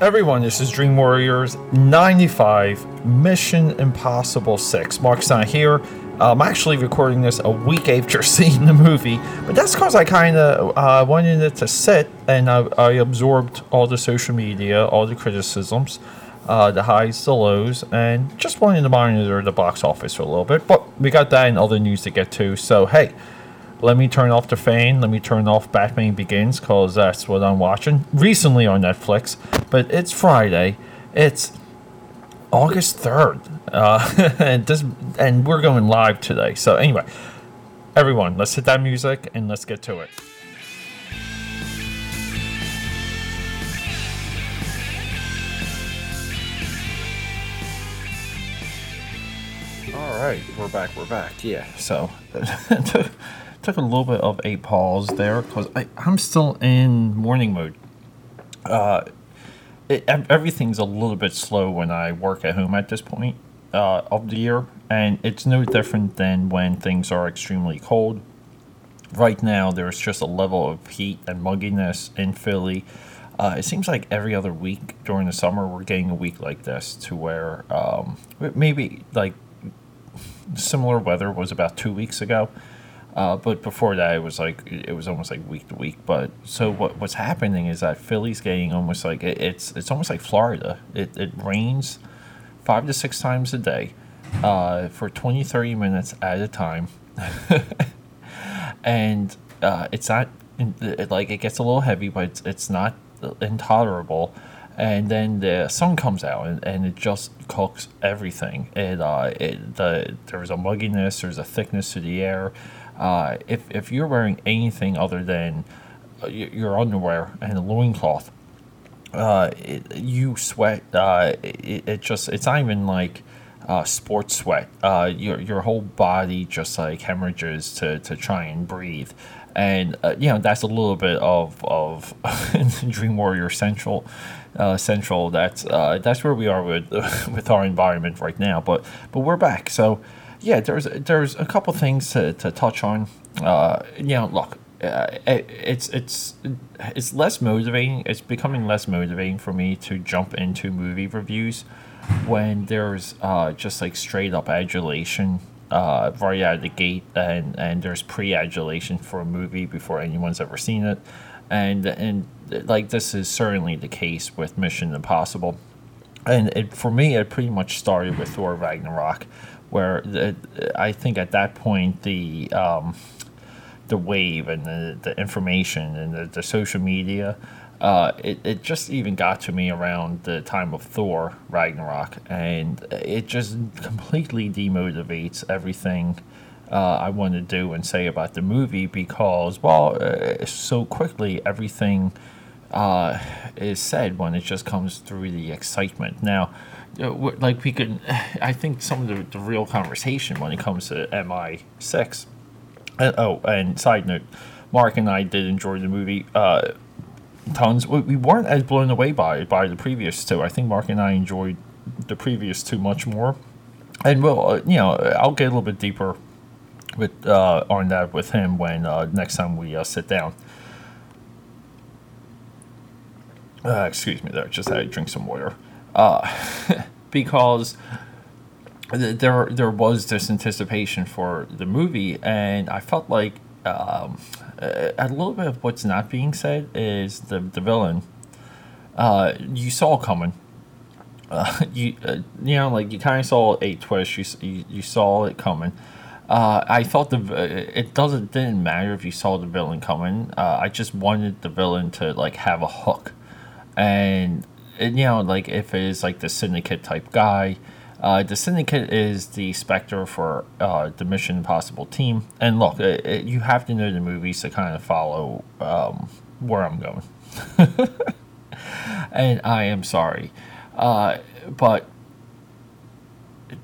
Everyone, this is Dream Warriors 95 Mission Impossible 6. Mark's not here. I'm actually recording this a week after seeing the movie, but that's because I kind of uh, wanted it to sit and I, I, absorbed all the social media, all the criticisms, uh, the highs, the lows, and just wanted to monitor the box office for a little bit. But we got that and other news to get to, so hey, let me turn off the fan. Let me turn off Batman Begins because that's what I'm watching recently on Netflix. But it's Friday. It's August 3rd. Uh, and this and we're going live today. So anyway, everyone, let's hit that music and let's get to it. All right, we're back. We're back. Yeah. So took a little bit of a pause there because I'm still in morning mode. Uh, it, everything's a little bit slow when I work at home at this point uh, of the year, and it's no different than when things are extremely cold. Right now, there's just a level of heat and mugginess in Philly. Uh, it seems like every other week during the summer, we're getting a week like this to where um, maybe like similar weather was about two weeks ago uh, but before that, it was like it was almost like week to week. But so what what's happening is that Philly's getting almost like it, it's it's almost like Florida. It, it rains five to six times a day uh, for 20, 30 minutes at a time, and uh, it's not it, like it gets a little heavy, but it's, it's not intolerable. And then the sun comes out and, and it just cooks everything. It, uh, it the there's a mugginess, there's a thickness to the air uh, if, if you're wearing anything other than uh, your underwear and a loincloth, uh, it, you sweat. Uh, it, it just it's not even like uh, sports sweat. Uh, your your whole body just like hemorrhages to, to try and breathe, and uh, you know that's a little bit of of Dream Warrior Central. Uh, central. That's uh, that's where we are with with our environment right now. But but we're back. So yeah, there's there's a couple things to, to touch on. Uh, you know, look, uh, it, it's it's it's less motivating. It's becoming less motivating for me to jump into movie reviews when there's uh, just like straight up adulation uh, right out of the gate, and and there's pre-adulation for a movie before anyone's ever seen it, and and like this is certainly the case with Mission Impossible, and it, for me, it pretty much started with Thor Ragnarok where the, I think at that point the um, the wave and the, the information and the, the social media, uh, it, it just even got to me around the time of Thor Ragnarok, and it just completely demotivates everything uh, I want to do and say about the movie because, well, uh, so quickly everything uh, is said when it just comes through the excitement. Now, like we could, I think some of the, the real conversation when it comes to MI6. Uh, oh, and side note, Mark and I did enjoy the movie. Uh, tons. We, we weren't as blown away by by the previous two. I think Mark and I enjoyed the previous two much more. And well, uh, you know, I'll get a little bit deeper with uh, on that with him when uh, next time we uh, sit down. Uh, excuse me, there. Just had to drink some water uh, because there there was this anticipation for the movie, and I felt like um, a little bit of what's not being said is the the villain. Uh, you saw coming. Uh, you uh, you know like you kind of saw a twist. You, you you saw it coming. Uh, I thought the it doesn't didn't matter if you saw the villain coming. Uh, I just wanted the villain to like have a hook, and, you know, like if it is like the syndicate type guy. Uh, the syndicate is the SPECTRE for uh, the Mission Impossible team. And look, it, it, you have to know the movies to kind of follow um, where I'm going. and I am sorry. Uh, but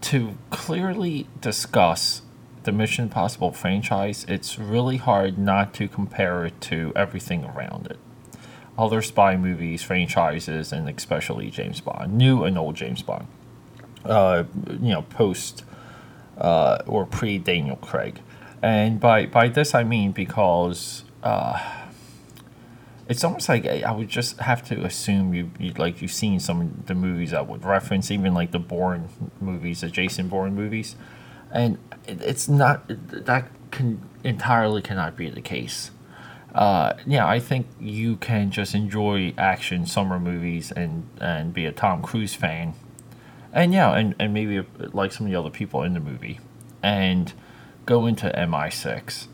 to clearly discuss the Mission Impossible franchise, it's really hard not to compare it to everything around it other spy movies, franchises, and especially James Bond, new and old James Bond. Uh, you know, post uh, or pre Daniel Craig, and by by this I mean because uh, it's almost like I, I would just have to assume you, you like you've seen some of the movies that would reference even like the Bourne movies, the Jason Bourne movies, and it, it's not that can entirely cannot be the case. Uh, yeah, I think you can just enjoy action summer movies and and be a Tom Cruise fan, and yeah, and, and maybe like some of the other people in the movie, and go into MI6.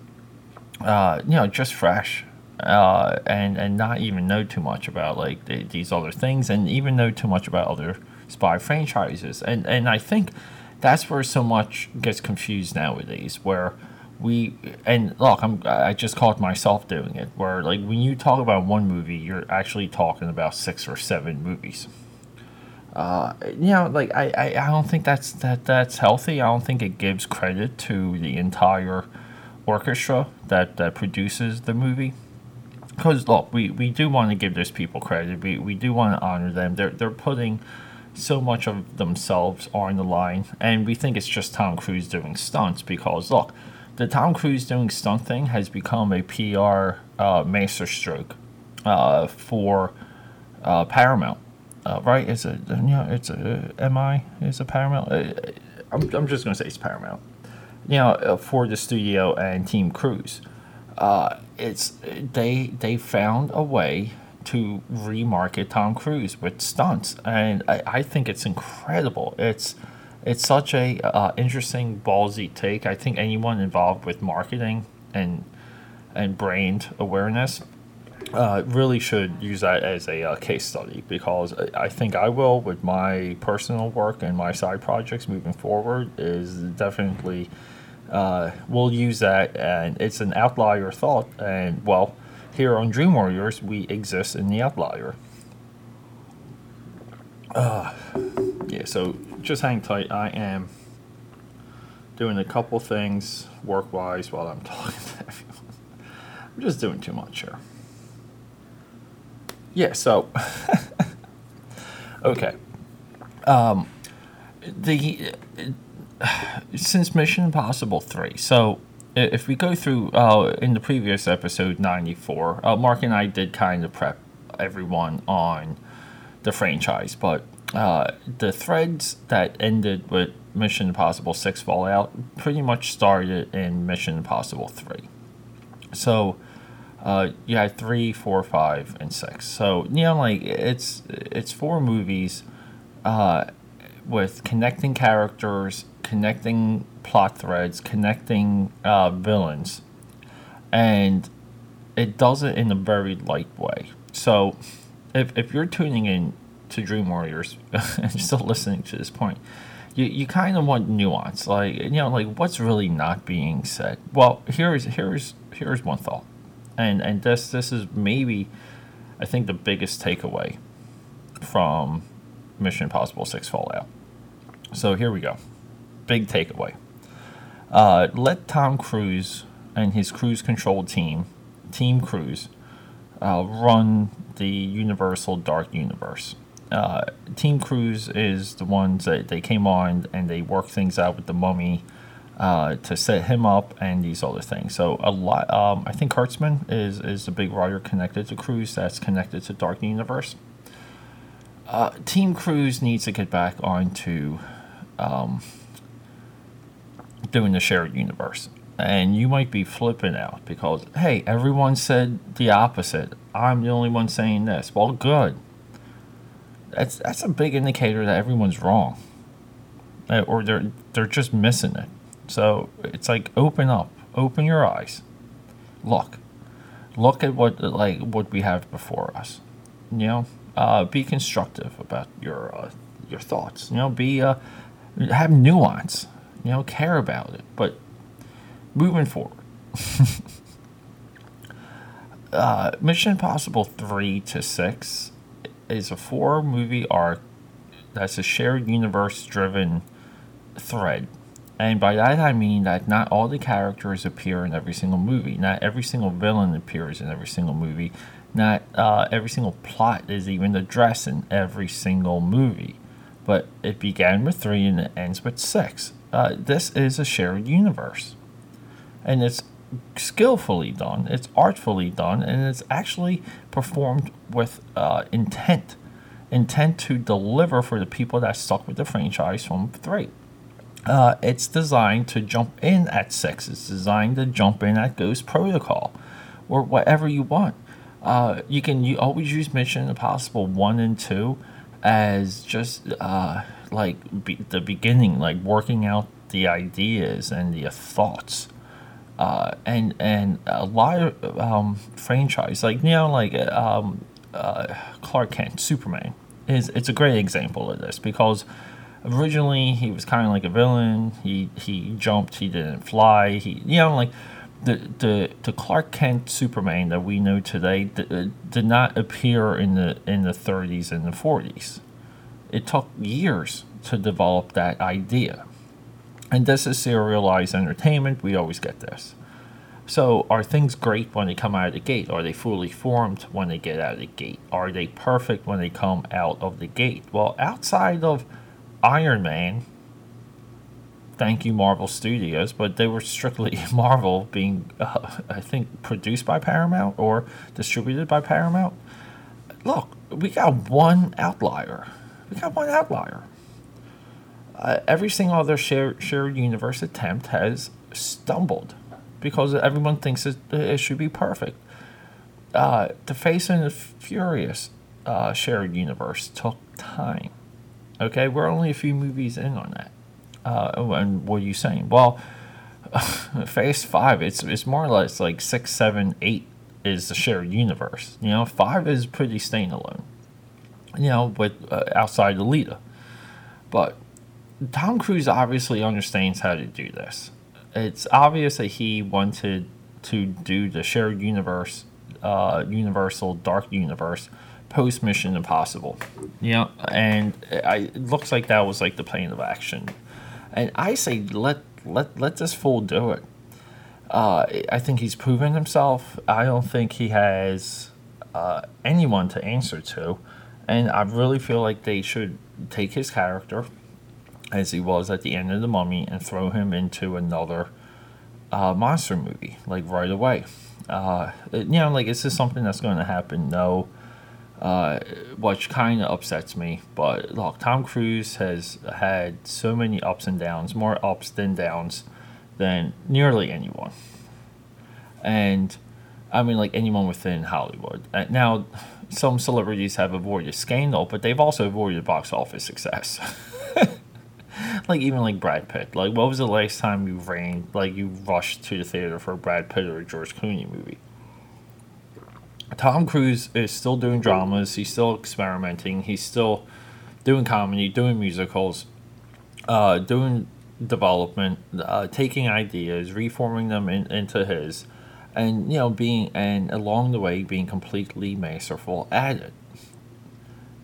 Uh, you know, just fresh uh, and and not even know too much about like the, these other things, and even know too much about other spy franchises. And and I think that's where so much gets confused nowadays, where we and look, I'm I just caught myself doing it, where like when you talk about one movie, you're actually talking about six or seven movies. Uh, you know, like I, I, I don't think that's that that's healthy. I don't think it gives credit to the entire orchestra that that produces the movie because look, we, we do want to give those people credit. We, we do want to honor them. They're they're putting so much of themselves on the line, and we think it's just Tom Cruise doing stunts because look, the Tom Cruise doing stunt thing has become a PR uh, masterstroke uh, for uh, Paramount. Uh, right? It's a know, it's a MI is a Paramount. Uh, I'm, I'm just gonna say it's Paramount. You know, uh, for the studio and Team Cruise uh, it's they they found a way to remarket Tom Cruise with stunts, and I, I think it's incredible. It's it's such a uh, interesting ballsy take. I think anyone involved with marketing and and brand awareness uh, really should use that as a uh, case study because I think I will with my personal work and my side projects moving forward is definitely uh, we'll use that, and it's an outlier thought. And well, here on Dream Warriors, we exist in the outlier. Uh, yeah, so just hang tight. I am doing a couple things work wise while I'm talking to everyone. I'm just doing too much here. Yeah, so. okay. Um, the since Mission Impossible 3, so if we go through uh, in the previous episode 94, uh, Mark and I did kind of prep everyone on the franchise, but uh, the threads that ended with Mission Impossible 6 Fallout pretty much started in Mission Impossible 3. So uh, you had three, four, five, and six. So you know, like it's it's four movies uh, with connecting characters connecting plot threads, connecting uh, villains, and it does it in a very light way. So, if, if you're tuning in to Dream Warriors and still listening to this point, you, you kind of want nuance, like you know, like what's really not being said. Well, here's here's here's one thought, and and this this is maybe, I think the biggest takeaway from Mission Impossible Six Fallout. So here we go big takeaway. Uh, let Tom Cruise and his cruise control team, Team Cruise, uh, run the Universal Dark Universe. Uh, team Cruise is the ones that they came on and they worked things out with the Mummy uh, to set him up and these other things. So a lot, um, I think Kurtzman is is the big writer connected to Cruise that's connected to Dark Universe. Uh, Team Cruise needs to get back onto um, doing the shared universe. And you might be flipping out because, hey, everyone said the opposite. I'm the only one saying this. Well, good. That's that's a big indicator that everyone's wrong, or they're they're just missing it. So it's like open up, open your eyes, look, look at what like what we have before us. You know, uh, be constructive about your uh, your thoughts. You know, be uh, have nuance you know, care about it. But moving forward, uh, Mission Impossible 3 to 6 is a four movie arc that's a shared universe driven thread. And by that I mean that not all the characters appear in every single movie. Not every single villain appears in every single movie. Not uh, every single plot is even addressed in every single movie. But it began with three and it ends with six uh, this is a shared universe. And it's skillfully done, it's artfully done, and it's actually performed with uh, intent intent to deliver for the people that stuck with the franchise from three. Uh, it's designed to jump in at six. It's designed to jump in at Ghost Protocol, or whatever you want. Uh, you can you always use Mission Impossible one and two as just uh, like be, the beginning, like working out the ideas and the thoughts. Uh, and and a lot of um, franchise like you know like um, uh, Clark Kent, Superman is it's a great example of this because originally he was kind of like a villain. He he jumped, he didn't fly. He you know like the the the Clark Kent Superman that we know today did, uh, did not appear in the in the 30s and the 40s. It took years to develop that idea. And this is serialized entertainment. We always get this. So, are things great when they come out of the gate? Are they fully formed when they get out of the gate? Are they perfect when they come out of the gate? Well, outside of Iron Man, thank you, Marvel Studios, but they were strictly Marvel being, uh, I think, produced by Paramount or distributed by Paramount. Look, we got one outlier. We got one outlier. Uh, every single other shared, shared universe attempt has stumbled because everyone thinks it, it should be perfect. Uh, the Fast and the Furious uh, shared universe took time. Okay, we're only a few movies in on that. Uh, and what are you saying? Well, Phase Five, it's it's more or less like six, seven, eight is the shared universe. You know, five is pretty standalone. You know, with uh, outside leader, but Tom Cruise obviously understands how to do this it's obvious that he wanted to do the shared universe, uh, universal dark universe post Mission Impossible. Yeah, and I, it looks like that was like the plan of action. And I say let let let this fool do it. Uh, I think he's proven himself. I don't think he has uh, anyone to answer to, and I really feel like they should take his character, as he was at the end of the Mummy and throw him into another uh, monster movie like right away. Uh, it, you know, like is this something that's going to happen? No. Uh, which kind of upsets me. But look, Tom Cruise has had so many ups and downs, more ups than downs than nearly anyone. And I mean, like anyone within Hollywood. Uh, now, some celebrities have avoided scandal, but they've also avoided box office success. like even like Brad Pitt. Like, what was the last time you ran like you rushed to the theater for a Brad Pitt or a George Clooney movie? Tom Cruise is still doing dramas. He's still experimenting. He's still doing comedy, doing musicals, uh, doing development, uh, taking ideas, reforming them in, into his, and you know being and along the way being completely masterful at it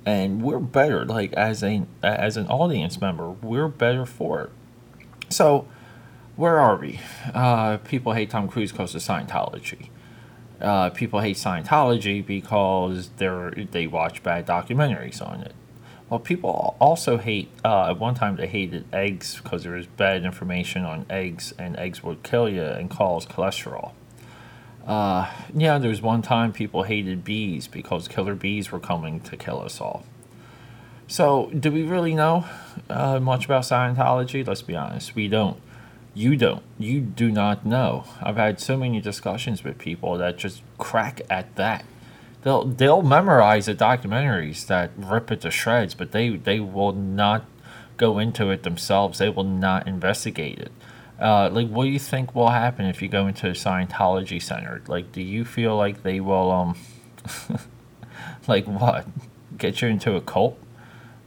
and we're better like as a as an audience member we're better for it. So where are we? Uh, people hate tom cruise because of scientology. Uh, people hate scientology because they're they watch bad documentaries on it. Well people also hate uh, at one time they hated eggs because there was bad information on eggs and eggs would kill you and cause cholesterol uh, yeah, there's one time people hated bees because killer bees were coming to kill us all. So, do we really know uh, much about Scientology? Let's be honest, we don't. You don't. You do not know. I've had so many discussions with people that just crack at that. They'll they'll memorize the documentaries that rip it to shreds, but they they will not go into it themselves. They will not investigate it. Uh, like, what do you think will happen if you go into a Scientology center? Like, do you feel like they will, um, like what? Get you into a cult?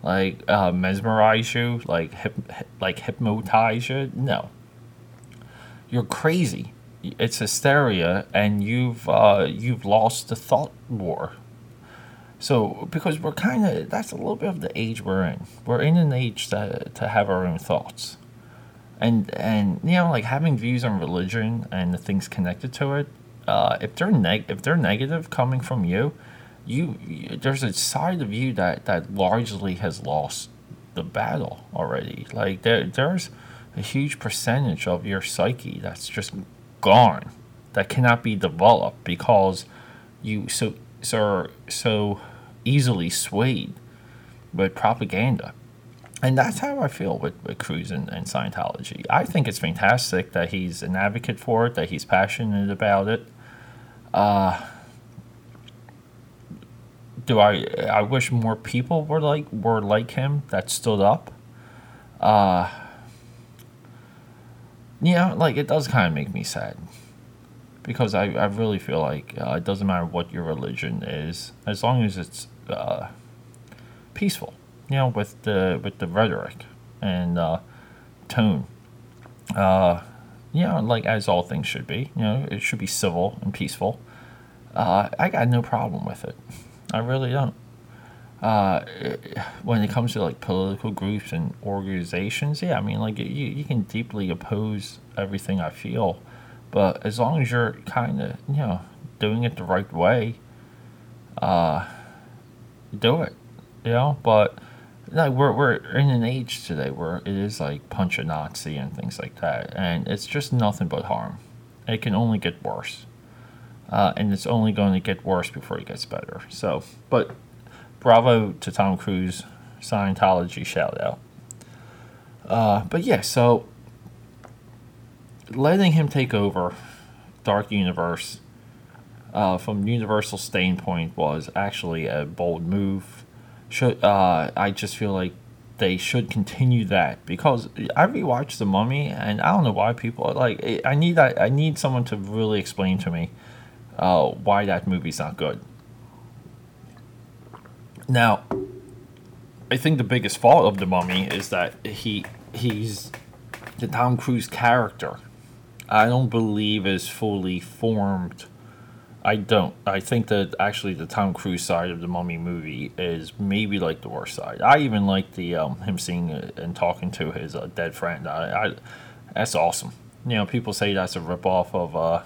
Like, uh, mesmerize you? Like, hip, like hypnotize you? No. You're crazy. It's hysteria, and you've uh, you've lost the thought war. So, because we're kind of that's a little bit of the age we're in. We're in an age to to have our own thoughts and and you know like having views on religion and the things connected to it uh, if they're neg- if they're negative coming from you, you, you there's a side of you that that largely has lost the battle already like there there's a huge percentage of your psyche that's just gone that cannot be developed because you so so so easily swayed with propaganda. And that's how I feel with, with Cruise and, and Scientology. I think it's fantastic that he's an advocate for it, that he's passionate about it. Uh, do I I wish more people were like were like him that stood up. Uh yeah, like it does kind of make me sad because I, I really feel like uh, it doesn't matter what your religion is as long as it's uh, peaceful you know with the with the rhetoric and uh, tone. Uh, you know like as all things should be you know it should be civil and peaceful. Uh, I got no problem with it. I really don't. Uh, when it comes to like political groups and organizations, yeah, I mean, like you, you can deeply oppose everything I feel, but as long as you're kind of, you know, doing it the right way, uh, do it, you know. But like we're we're in an age today where it is like punch a Nazi and things like that, and it's just nothing but harm. It can only get worse. Uh, and it's only going to get worse before it gets better. So, but bravo to Tom Cruise, Scientology shout out. Uh, but yeah, so letting him take over Dark Universe uh, from Universal standpoint was actually a bold move. Should uh, I just feel like they should continue that because I rewatched The Mummy and I don't know why people like I need I, I need someone to really explain to me uh, why that movie's not good. Now, I think the biggest fault of the Mummy is that he he's the Tom Cruise character. I don't believe is fully formed. I don't. I think that actually the Tom Cruise side of the Mummy movie is maybe like the worst side. I even like the um, him seeing and talking to his uh, dead friend. I, I, that's awesome. You know, people say that's a ripoff of uh,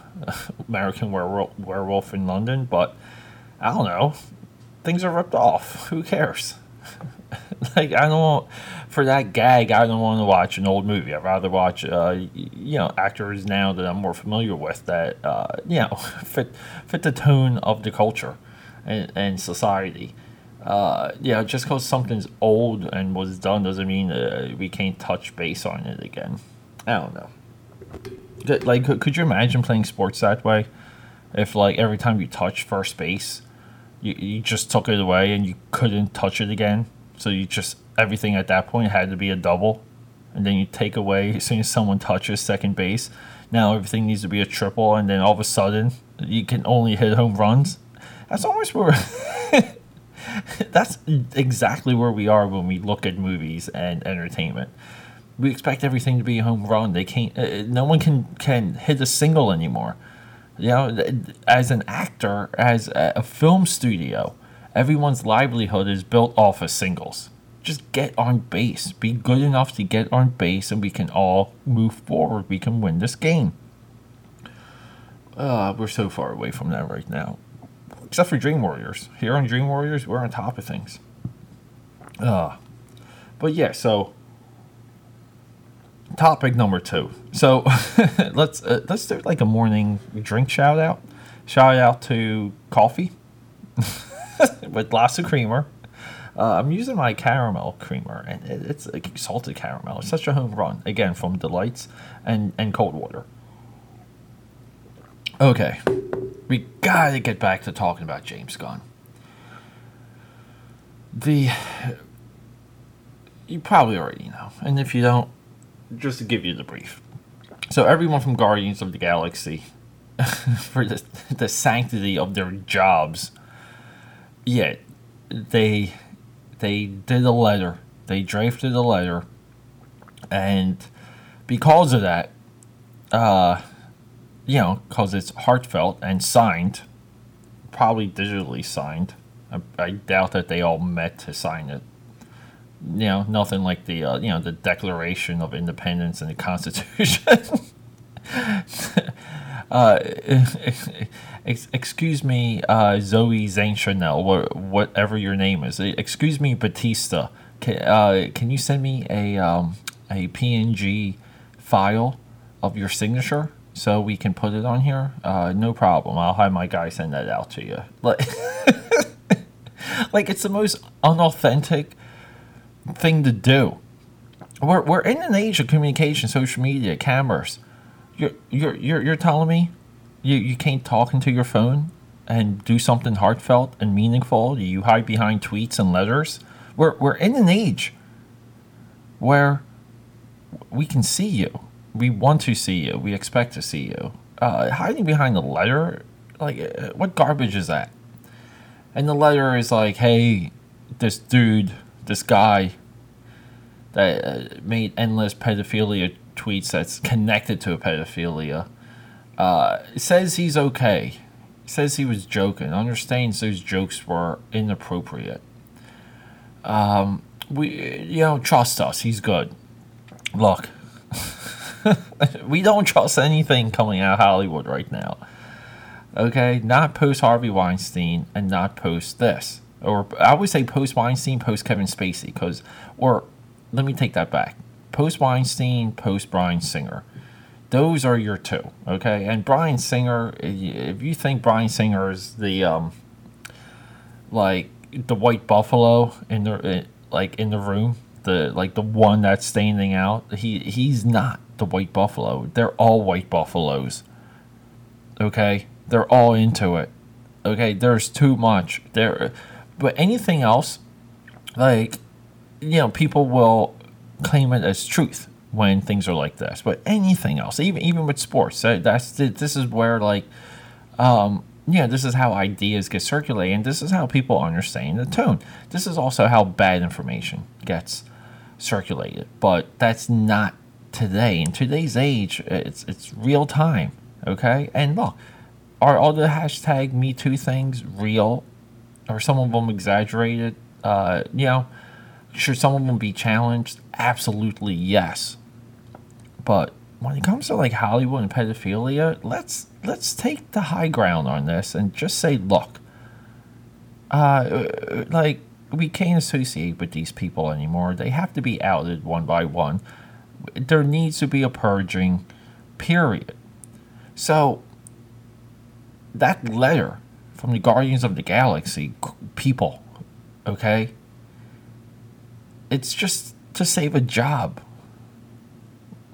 American Werewolf, Werewolf in London, but I don't know things are ripped off. Who cares? like I don't want for that gag. I don't want to watch an old movie. I'd rather watch uh, you know actors now that I'm more familiar with that uh, you know fit fit the tone of the culture and, and society. Uh, yeah, just because something's old and was done doesn't mean uh, we can't touch base on it again. I don't know. Like, could you imagine playing sports that way? If like every time you touch first base, you, you just took it away and you couldn't touch it again. So you just everything at that point had to be a double, and then you take away as soon as someone touches second base. Now everything needs to be a triple, and then all of a sudden you can only hit home runs. That's almost where. that's exactly where we are when we look at movies and entertainment. We expect everything to be a home run. They can't. Uh, no one can can hit a single anymore. You know, as an actor, as a film studio, everyone's livelihood is built off of singles. Just get on base. Be good enough to get on base, and we can all move forward. We can win this game. Uh, we're so far away from that right now. Except for Dream Warriors. Here on Dream Warriors, we're on top of things. Uh, but yeah, so topic number two. So let's uh, let's do like a morning drink shout out. Shout out to coffee with lots of creamer. Uh, I'm using my caramel creamer, and it, it's like salted caramel. It's such a home run. Again, from Delights and and cold water. Okay, we gotta get back to talking about James Gunn. The you probably already know, and if you don't, just to give you the brief. So everyone from Guardians of the Galaxy, for the, the sanctity of their jobs, yeah, they they did a letter. They drafted a letter, and because of that, uh, you know, because it's heartfelt and signed, probably digitally signed. I, I doubt that they all met to sign it you know, nothing like the uh, you know the Declaration of Independence and the Constitution. uh, ex- excuse me, uh, Zoe Zane Chanel, wh- whatever your name is. Excuse me, Batista. Can, uh, can you send me a um, a PNG file of your signature so we can put it on here? Uh, no problem. I'll have my guy send that out to you. Like, like it's the most unauthentic thing to do. We're, we're in an age of communication, social media, cameras. You're, you're, you're, you're telling me you, you can't talk into your phone and do something heartfelt and meaningful? You hide behind tweets and letters? We're, we're in an age where we can see you. We want to see you. We expect to see you. Uh, hiding behind a letter, like, uh, what garbage is that? And the letter is like, hey, this dude, this guy that uh, made endless pedophilia tweets that's connected to a pedophilia uh, says he's okay. Says he was joking. Understands those jokes were inappropriate. Um, we, you know, trust us. He's good. Look, we don't trust anything coming out of Hollywood right now. Okay, not post Harvey Weinstein and not post this, or I would say post Weinstein, post Kevin Spacey, because, or let me take that back. Post Weinstein, post Bryan Singer. Those are your two, okay? And Bryan Singer, if you think Bryan Singer is the um, like the white buffalo in the eh, like in the room, the like the one that's standing out, he he's not the white buffalo. They're all white buffaloes. Okay, they're all into it. Okay, there's too much there, but anything else, like you know, people will claim it as truth when things are like this. But anything else, even even with sports, that's this is where like, um, yeah, this is how ideas get circulated, and this is how people understand the tone. This is also how bad information gets circulated. But that's not today. In today's age, it's it's real time. Okay, and look, are all the hashtag Me Too things real? Or some of them exaggerated? Uh, you know should some of them be challenged? Absolutely yes. But when it comes to like Hollywood and pedophilia, let's let's take the high ground on this and just say, look, uh, like we can't associate with these people anymore. They have to be outed one by one. There needs to be a purging, period. So that letter from the Guardians of the Galaxy people, okay, it's just to save a job.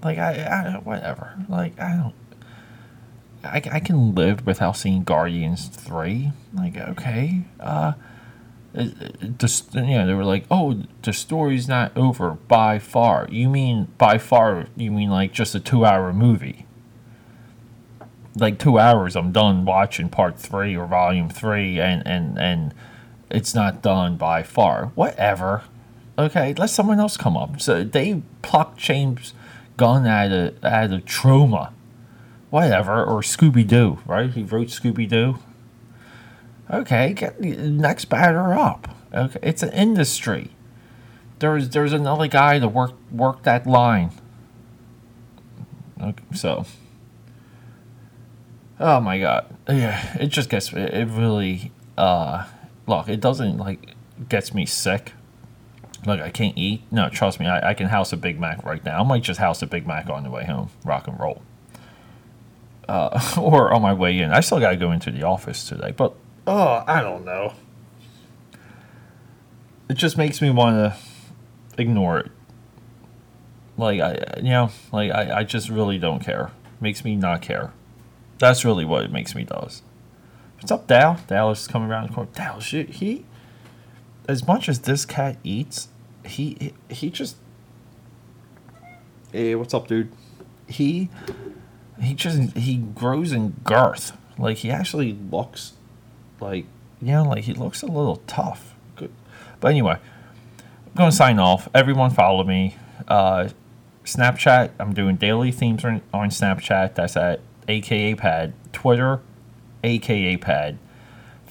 Like I, I whatever. Like I don't. I, I can live without seeing Guardians three. Like okay, uh, just you know they were like, oh, the story's not over by far. You mean by far? You mean like just a two-hour movie? Like two hours, I'm done watching part three or volume three, and and and it's not done by far. Whatever. Okay, let someone else come up. So they plucked James Gunn out of out of Troma, whatever, or Scooby Doo, right? He wrote Scooby Doo. Okay, get the next batter up. Okay, it's an industry. There's there's another guy to work work that line. Okay, so. Oh my god, yeah, it just gets it really. Uh, look, it doesn't like gets me sick Look, I can't eat. No, trust me, I, I can house a Big Mac right now. I might just house a Big Mac on the way home. Rock and roll. Uh, or on my way in. I still got to go into the office today, but oh, I don't know. It just makes me want to ignore it. Like I, you know, like I, I just really don't care. Makes me not care. That's really what it makes me does. What's up, Dal? Dallas is coming around the corner. Dal, shit, he. As much as this cat eats, he he just hey what's up dude? he he just he grows in girth. Like he actually looks like yeah like he looks a little tough. Good. But anyway i'm gonna sign off. Everyone follow me. Uh snapchat i'm doing daily themes on, on snapchat. That's at aka pad. Twitter aka pad.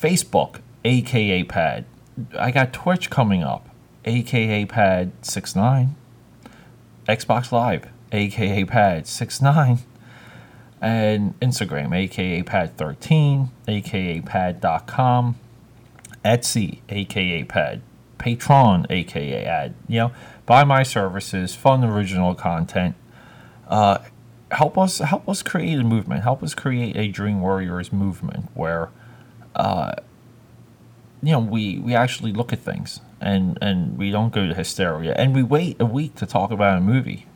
Facebook aka pad. I got twitch coming up aka Pad 69, Xbox Live, aka Pad 69, and Instagram, aka Pad 13, aka Pad.com, Etsy, aka Pad, Patreon, aka Ad. You know, buy my services, fun original content. Uh, help us help us create a movement. Help us create a Dream Warriors movement where, uh, you know, we we actually look at things and and we don't go to hysteria and we wait a week to talk about a movie,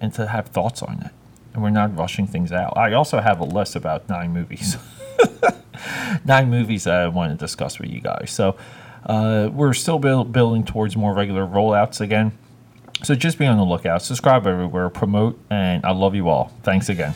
and to have thoughts on it, and we're not rushing things out. I also have a list about nine movies. nine movies that I want to discuss with you guys. So uh, we're still build, building towards more regular rollouts again. So just be on the lookout. Subscribe everywhere, promote, and I love you all. Thanks again.